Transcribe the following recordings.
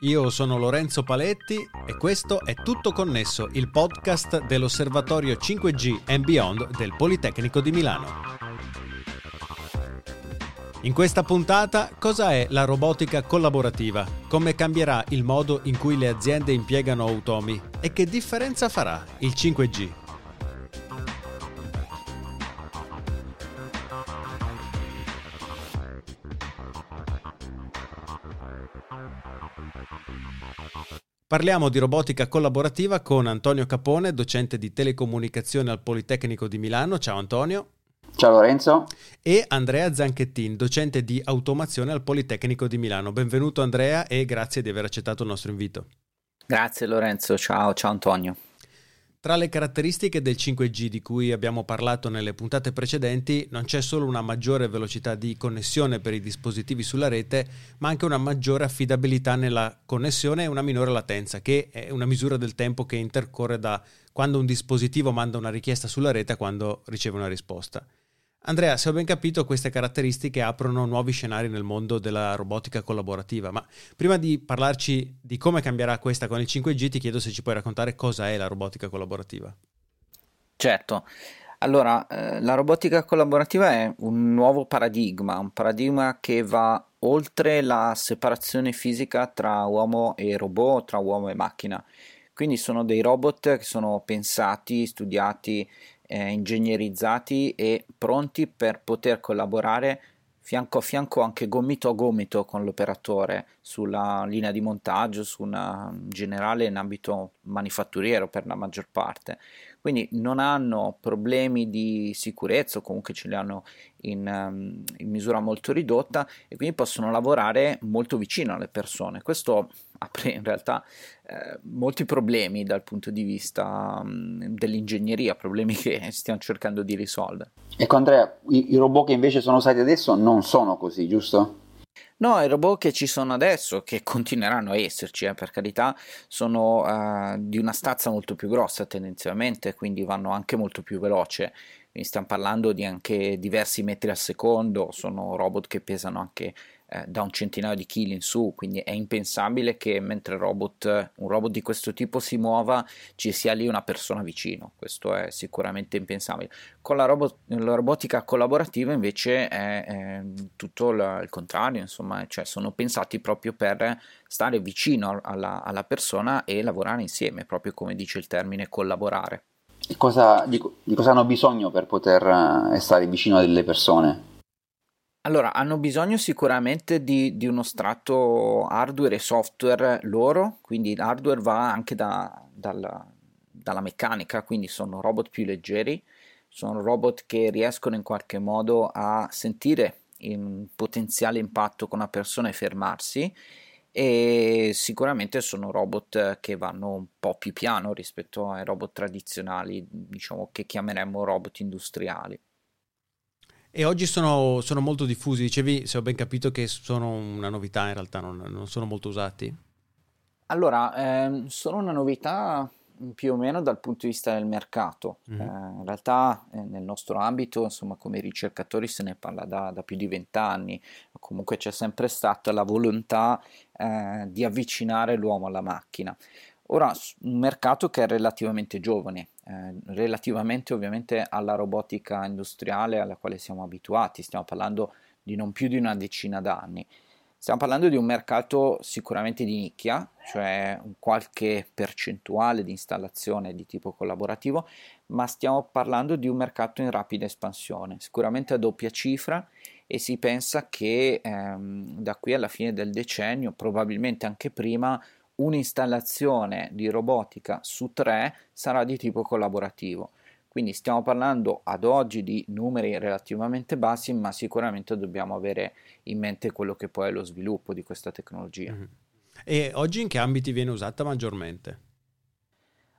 Io sono Lorenzo Paletti e questo è Tutto Connesso, il podcast dell'Osservatorio 5G and Beyond del Politecnico di Milano. In questa puntata cosa è la robotica collaborativa? Come cambierà il modo in cui le aziende impiegano automi? E che differenza farà il 5G? Parliamo di robotica collaborativa con Antonio Capone, docente di telecomunicazione al Politecnico di Milano. Ciao Antonio. Ciao Lorenzo. E Andrea Zanchettin, docente di automazione al Politecnico di Milano. Benvenuto Andrea e grazie di aver accettato il nostro invito. Grazie Lorenzo, ciao, ciao Antonio. Tra le caratteristiche del 5G di cui abbiamo parlato nelle puntate precedenti non c'è solo una maggiore velocità di connessione per i dispositivi sulla rete, ma anche una maggiore affidabilità nella connessione e una minore latenza, che è una misura del tempo che intercorre da quando un dispositivo manda una richiesta sulla rete a quando riceve una risposta. Andrea, se ho ben capito, queste caratteristiche aprono nuovi scenari nel mondo della robotica collaborativa, ma prima di parlarci di come cambierà questa con il 5G, ti chiedo se ci puoi raccontare cosa è la robotica collaborativa. Certo. Allora, eh, la robotica collaborativa è un nuovo paradigma, un paradigma che va oltre la separazione fisica tra uomo e robot, tra uomo e macchina. Quindi sono dei robot che sono pensati, studiati eh, ingegnerizzati e pronti per poter collaborare fianco a fianco anche gomito a gomito con l'operatore sulla linea di montaggio, su una generale in ambito manifatturiero per la maggior parte. Quindi non hanno problemi di sicurezza o comunque ce li hanno in, um, in misura molto ridotta e quindi possono lavorare molto vicino alle persone. Questo apre in realtà eh, molti problemi dal punto di vista um, dell'ingegneria, problemi che stiamo cercando di risolvere. Ecco Andrea, i, i robot che invece sono usati adesso non sono così, giusto? No, i robot che ci sono adesso, che continueranno a esserci, eh, per carità, sono uh, di una stazza molto più grossa tendenzialmente, quindi vanno anche molto più veloce. Quindi stiamo parlando di anche diversi metri al secondo, sono robot che pesano anche eh, da un centinaio di chili in su, quindi è impensabile che mentre robot, un robot di questo tipo si muova ci sia lì una persona vicino, questo è sicuramente impensabile. Con la, robot, la robotica collaborativa invece è, è tutto il, il, contrario, insomma, cioè sono pensati proprio per stare vicino alla, alla persona e lavorare insieme, proprio come dice il termine collaborare. Cosa, di, di cosa hanno bisogno per poter eh, stare vicino alle persone? Allora, hanno bisogno sicuramente di, di, uno strato hardware e software loro, quindi l'hardware va anche da, dalla, dalla meccanica, quindi sono robot più leggeri, sono robot che riescono in qualche modo a sentire il potenziale impatto con una persona e fermarsi e sicuramente sono robot che vanno un po' più piano rispetto ai robot tradizionali, diciamo che chiameremmo robot industriali. E oggi sono, sono, molto diffusi, dicevi, se ho ben capito, che sono una novità, in realtà non, non sono molto usati? Allora, ehm, sono una novità più o meno dal punto di vista del mercato. Mm-hmm. Eh, in realtà eh, nel nostro ambito, insomma, come ricercatori se ne parla da, da più di vent'anni, comunque c'è sempre stata la volontà eh, di avvicinare l'uomo alla macchina. Ora, un mercato che è relativamente giovane, eh, relativamente ovviamente alla robotica industriale alla quale siamo abituati, stiamo parlando di non più di una decina d'anni. Stiamo parlando di un mercato sicuramente di nicchia, cioè qualche percentuale di installazione di tipo collaborativo, ma stiamo parlando di un mercato in rapida espansione, sicuramente a doppia cifra e si pensa che ehm, da qui alla fine del decennio, probabilmente anche prima, un'installazione di robotica su tre sarà di tipo collaborativo. Quindi stiamo parlando ad oggi di numeri relativamente bassi, ma sicuramente dobbiamo avere in mente quello che poi è lo sviluppo di questa tecnologia. Mm-hmm. E oggi in che ambiti viene usata maggiormente?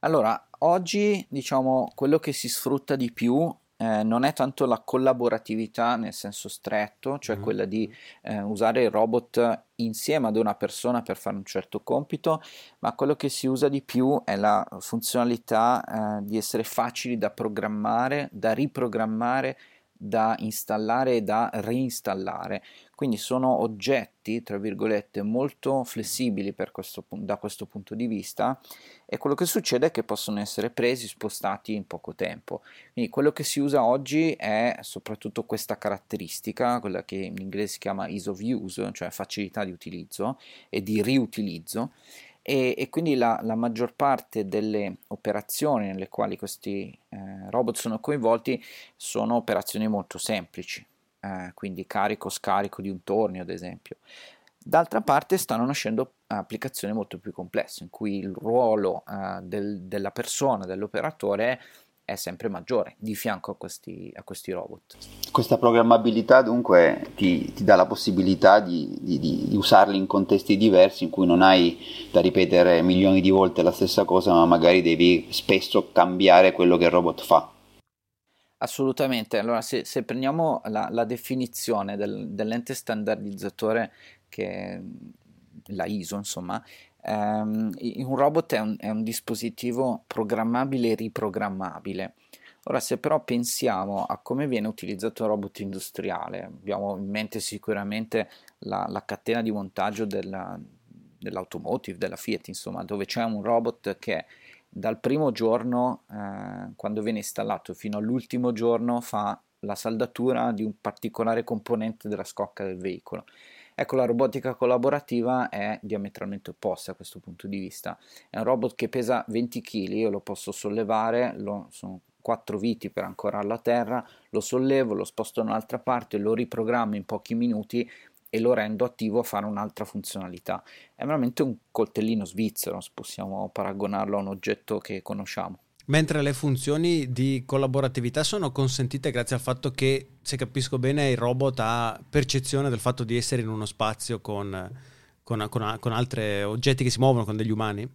Allora, oggi diciamo quello che si sfrutta di più eh, non è tanto la collaboratività nel senso stretto, cioè mm. quella di eh, usare il robot insieme ad una persona per fare un certo compito, ma quello che si usa di più è la funzionalità eh, di essere facili da programmare, da riprogrammare da installare e da reinstallare. Quindi sono oggetti, tra virgolette, molto flessibili questo, da questo punto di vista e quello che succede è che possono essere presi, spostati in poco tempo. Quindi quello che si usa oggi è soprattutto questa caratteristica, quella che in inglese si chiama ease of use, cioè facilità di utilizzo e di riutilizzo. E, e, quindi la, la, maggior parte delle operazioni nelle quali questi eh, robot sono coinvolti sono operazioni molto semplici, eh, quindi carico-scarico di un tornio ad esempio. D'altra parte stanno nascendo applicazioni molto più complesse in cui il ruolo eh, del, della persona, dell'operatore è sempre maggiore di fianco a questi, a questi robot. Questa programmabilità dunque ti, ti dà la possibilità di, di, di, usarli in contesti diversi in cui non hai da ripetere milioni di volte la stessa cosa ma magari devi spesso cambiare quello che il robot fa. Assolutamente, allora se, se prendiamo la, la definizione del, dell'ente standardizzatore che la ISO, insomma, ehm, un robot è un, è un dispositivo programmabile e riprogrammabile. Ora, se però pensiamo a come viene utilizzato un robot industriale, abbiamo in mente sicuramente la, la catena di montaggio della, dell'automotive, della Fiat, insomma, dove c'è un robot che dal primo giorno, eh, quando viene installato, fino all'ultimo giorno fa la saldatura di un particolare componente della scocca del veicolo. Ecco, la robotica collaborativa è diametralmente opposta a questo punto di vista. È un robot che pesa 20 kg, io lo posso sollevare, lo, sono quattro viti per ancorarlo a terra, lo sollevo, lo sposto da un'altra parte, lo riprogrammo in pochi minuti e lo rendo attivo a fare un'altra funzionalità. È veramente un coltellino svizzero, possiamo paragonarlo a un oggetto che conosciamo. Mentre le funzioni di collaboratività sono consentite grazie al fatto che, se capisco bene, il robot ha percezione del fatto di essere in uno spazio con, con, con, con altri oggetti che si muovono, con degli umani?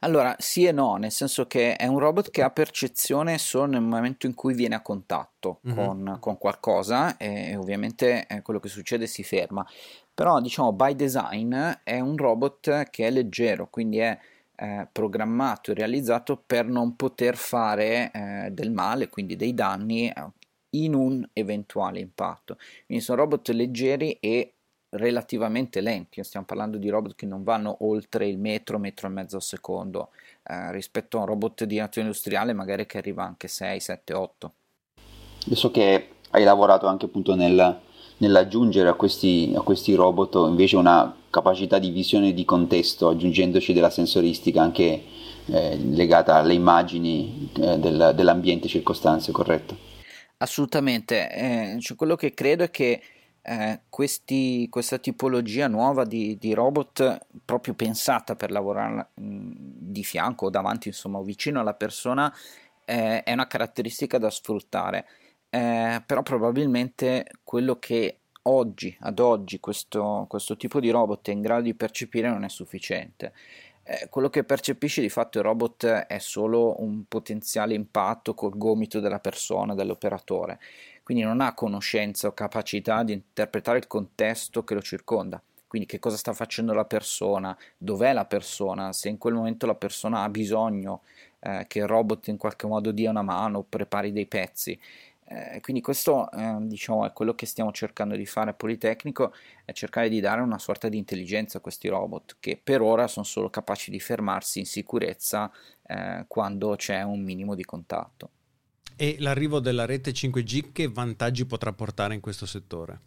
Allora, sì e no, nel senso che è un robot che ha percezione solo nel momento in cui viene a contatto mm-hmm. con, con, qualcosa e ovviamente eh, quello che succede si ferma. Però, diciamo, by design è un robot che è leggero, quindi è eh, programmato e realizzato per non poter fare eh, del male, quindi dei danni eh, in un eventuale impatto. Quindi sono robot leggeri e relativamente lenti, stiamo parlando di robot che non vanno oltre il metro, metro e mezzo al secondo, eh, rispetto a un robot di natura industriale magari che arriva anche 6, 7, 8. Adesso che hai lavorato anche appunto nel, nell'aggiungere a questi, a questi robot invece una capacità di visione di contesto, aggiungendoci della sensoristica anche eh, legata alle immagini eh, del, dell'ambiente circostante, corretto? Assolutamente, eh, cioè quello che credo è che eh, questi, questa tipologia nuova di, di, robot, proprio pensata per lavorare di fianco o davanti, insomma, vicino alla persona, eh, è una caratteristica da sfruttare. Eh, però probabilmente quello che oggi, ad oggi, questo, questo, tipo di robot è in grado di percepire non è sufficiente. Eh, quello che percepisce di fatto il robot è solo un potenziale impatto col gomito della persona, dell'operatore quindi non ha conoscenza o capacità di interpretare il contesto che lo circonda. Quindi che cosa sta facendo la persona, dov'è la persona, se in quel momento la persona ha bisogno eh, che il robot in qualche modo dia una mano o prepari dei pezzi. Eh, quindi questo eh, diciamo, è quello che stiamo cercando di fare a Politecnico, è cercare di dare una sorta di intelligenza a questi robot che per ora sono solo capaci di fermarsi in sicurezza eh, quando c'è un minimo di contatto. E l'arrivo della rete 5G che vantaggi potrà portare in questo settore?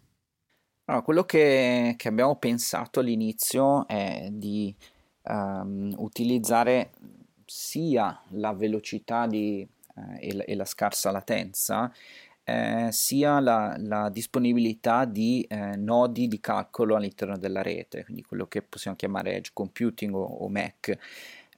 Allora, quello che, che abbiamo pensato all'inizio è di um, utilizzare sia la velocità di, eh, e, la, e, la, scarsa latenza, eh, sia la, la, disponibilità di eh, nodi di calcolo all'interno della rete, quindi quello che possiamo chiamare edge computing o, o Mac.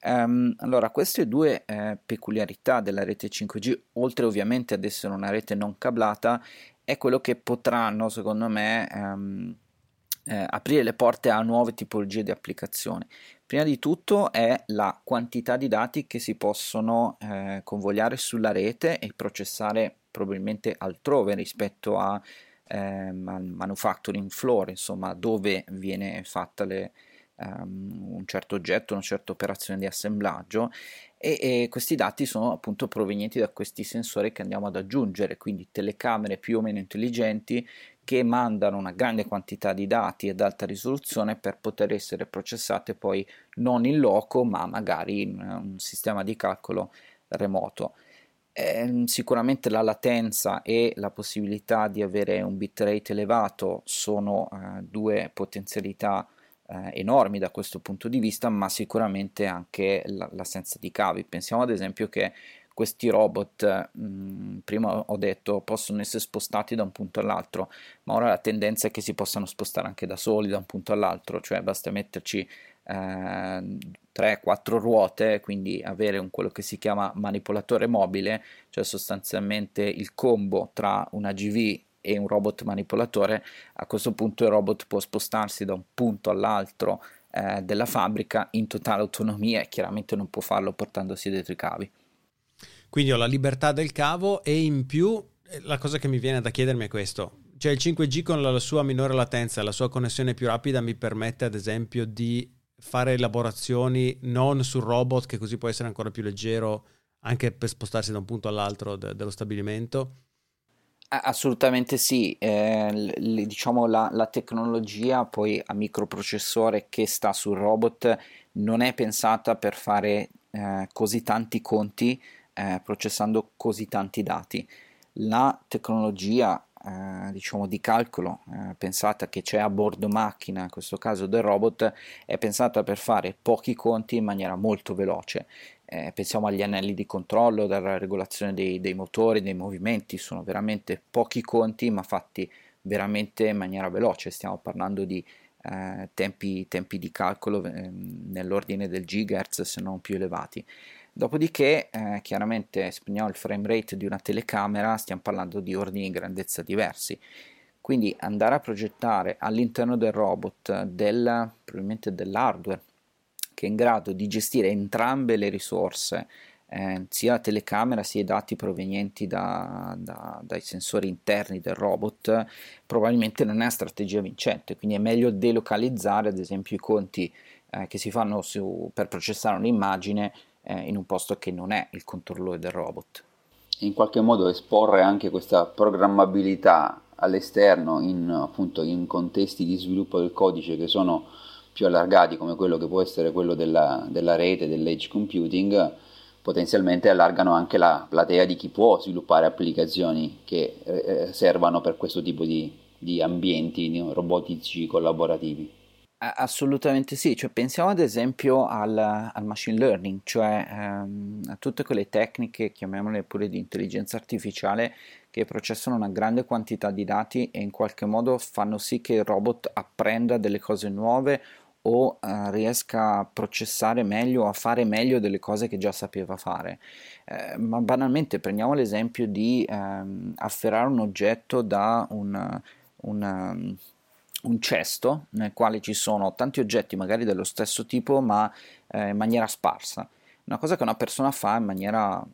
Um, allora, queste due eh, peculiarità della rete 5G, oltre ovviamente ad essere una rete non cablata, è quello che potranno, secondo me, um, aprire le porte a nuove tipologie di applicazioni. Prima di tutto è la quantità di dati che si possono eh, convogliare sulla rete e processare probabilmente altrove rispetto a, ehm, al manufacturing floor, insomma, dove viene fatta le, um, un certo oggetto, una certa operazione di assemblaggio. E, e, questi dati sono appunto provenienti da questi sensori che andiamo ad aggiungere, quindi telecamere più o meno intelligenti che mandano una grande quantità di dati ad alta risoluzione per poter essere processate poi non in loco ma magari in un sistema di calcolo remoto. Eh, sicuramente la latenza e la possibilità di avere un bitrate elevato sono eh, due potenzialità eh, enormi da questo punto di vista, ma sicuramente anche la, l'assenza di cavi. Pensiamo ad esempio che questi robot, mh, mm, prima ho detto, possono essere spostati da un punto all'altro, ma ora la tendenza è che si possano spostare anche da soli da un punto all'altro, cioè basta metterci eh, 3-4 ruote, quindi avere un, quello che si chiama manipolatore mobile, cioè sostanzialmente il combo tra una GV e un robot manipolatore, a questo punto il robot può spostarsi da un punto all'altro eh, della fabbrica in totale autonomia e chiaramente non può farlo portandosi dietro i cavi. Quindi ho la libertà del cavo e in più eh, la cosa che mi viene da chiedermi è questo. Cioè il 5G con la sua minore latenza, la sua connessione più rapida mi permette ad esempio di fare elaborazioni non sul robot che così può essere ancora più leggero anche per spostarsi da un punto all'altro de- dello stabilimento? Assolutamente sì, eh, l- diciamo la, la, tecnologia poi a microprocessore che sta sul robot non è pensata per fare eh, così tanti conti eh, processando così tanti dati. La tecnologia eh, diciamo di calcolo eh, pensata che c'è a bordo macchina, in questo caso del robot, è pensata per fare pochi conti in maniera molto veloce. Eh, pensiamo agli anelli di controllo, dalla regolazione dei, dei motori, dei movimenti, sono veramente pochi conti ma fatti veramente in maniera veloce, stiamo parlando di eh, tempi, tempi, di calcolo eh, nell'ordine del gigahertz se non più elevati. Dopodiché, eh, chiaramente, se prendiamo il frame rate di una telecamera, stiamo parlando di ordini di grandezza diversi. Quindi andare a progettare all'interno del robot del, probabilmente dell'hardware che è in grado di gestire entrambe le risorse, eh, sia la telecamera sia i dati provenienti da, da, dai sensori interni del robot, probabilmente non è una strategia vincente. Quindi è meglio delocalizzare, ad esempio, i conti eh, che si fanno su, per processare un'immagine eh, in un posto che non è il controllore del robot. In qualche modo esporre anche questa programmabilità all'esterno in, appunto, in contesti di sviluppo del codice che sono più allargati come quello che può essere quello della, della rete, dell'edge computing, potenzialmente allargano anche la platea di chi può sviluppare applicazioni che eh, servano per questo tipo di, di ambienti robotici collaborativi. Assolutamente sì, cioè, pensiamo ad esempio al, al machine learning, cioè ehm, a tutte quelle tecniche, chiamiamole pure di intelligenza artificiale, che processano una grande quantità di dati e in qualche modo fanno sì che il robot apprenda delle cose nuove o eh, riesca a processare meglio a fare meglio delle cose che già sapeva fare. Eh, ma banalmente prendiamo l'esempio di ehm, afferrare un oggetto da un, un un cesto nel quale ci sono tanti oggetti magari dello stesso tipo ma eh, in maniera sparsa. Una cosa che una persona fa in maniera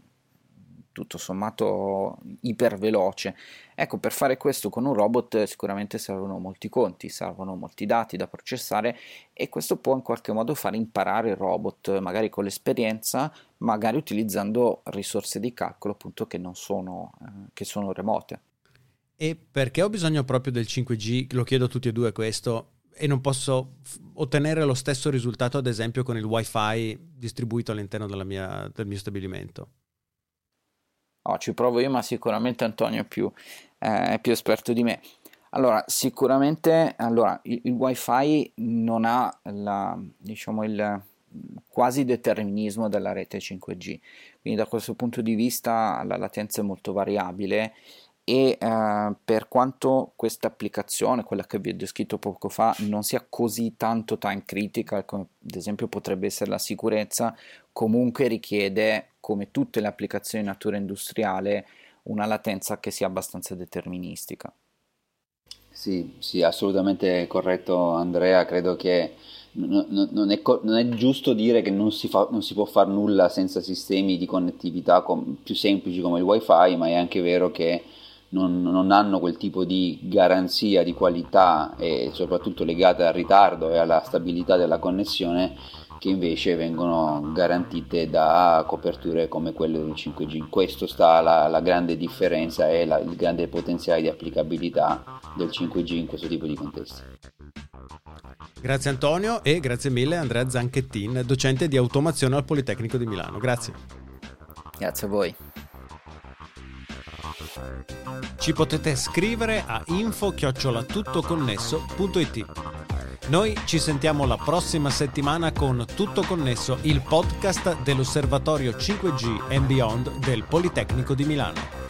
tutto sommato iperveloce. Ecco, per fare questo con un robot sicuramente servono molti conti, servono molti dati da processare e questo può in qualche modo fare imparare il robot, magari con l'esperienza, magari utilizzando risorse di calcolo appunto che non sono, eh, che sono remote. E perché ho bisogno proprio del 5G? Lo chiedo a tutti e due questo. E non posso f- ottenere lo stesso risultato, ad esempio, con il WiFi distribuito all'interno mia, del mio stabilimento. Oh, ci provo io, ma sicuramente Antonio è più, eh, più esperto di me. Allora, sicuramente allora, il, il WiFi non ha la, diciamo, il quasi determinismo della rete 5G, quindi da questo punto di vista la latenza è molto variabile e eh, per quanto questa applicazione, quella che vi ho descritto poco fa, non sia così tanto time critical come ad esempio potrebbe essere la sicurezza, comunque richiede, come tutte le applicazioni di natura industriale, una latenza che sia abbastanza deterministica. Sì, sì, assolutamente corretto Andrea, credo che non, non, è, non, è, giusto dire che non si, fa, non si, può fare nulla senza sistemi di connettività com, più semplici come il wifi, ma è anche vero che non, non, hanno quel tipo di garanzia di qualità e soprattutto legata al ritardo e alla stabilità della connessione che invece vengono garantite da coperture come quelle del 5G. In questo sta la, la grande differenza e la, il grande potenziale di applicabilità del 5G in questo tipo di contesti. Grazie Antonio e grazie mille Andrea Zanchettin, docente di automazione al Politecnico di Milano. Grazie. Grazie a voi. Ci potete scrivere a info-tuttoconnesso.it. Noi ci sentiamo la prossima settimana con Tutto Connesso, il podcast dell'Osservatorio 5G and Beyond del Politecnico di Milano.